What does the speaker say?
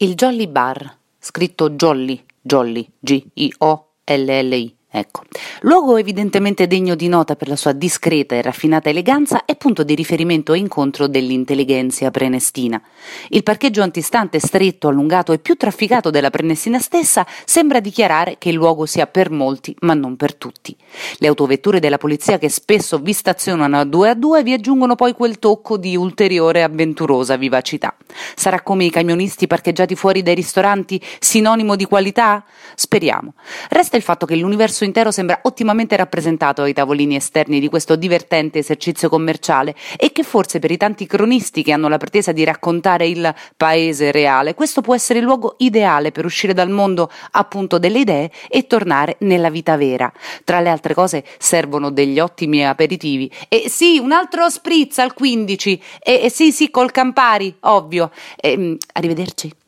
Il Jolly Bar, scritto Jolly, Jolly, G-I-O-L-L-I. Ecco, luogo evidentemente degno di nota per la sua discreta e raffinata eleganza è punto di riferimento e incontro dell'intelligenza prenestina. Il parcheggio antistante, stretto, allungato e più trafficato della Prenestina stessa sembra dichiarare che il luogo sia per molti ma non per tutti. Le autovetture della polizia che spesso vi stazionano a due a due vi aggiungono poi quel tocco di ulteriore avventurosa vivacità. Sarà come i camionisti parcheggiati fuori dai ristoranti sinonimo di qualità? Speriamo. Resta il fatto che l'universo l'universo intero sembra ottimamente rappresentato ai tavolini esterni di questo divertente esercizio commerciale e che forse per i tanti cronisti che hanno la pretesa di raccontare il paese reale, questo può essere il luogo ideale per uscire dal mondo appunto delle idee e tornare nella vita vera. Tra le altre cose servono degli ottimi aperitivi e sì, un altro spritz al 15 e, e sì, sì, col Campari, ovvio. E, arrivederci.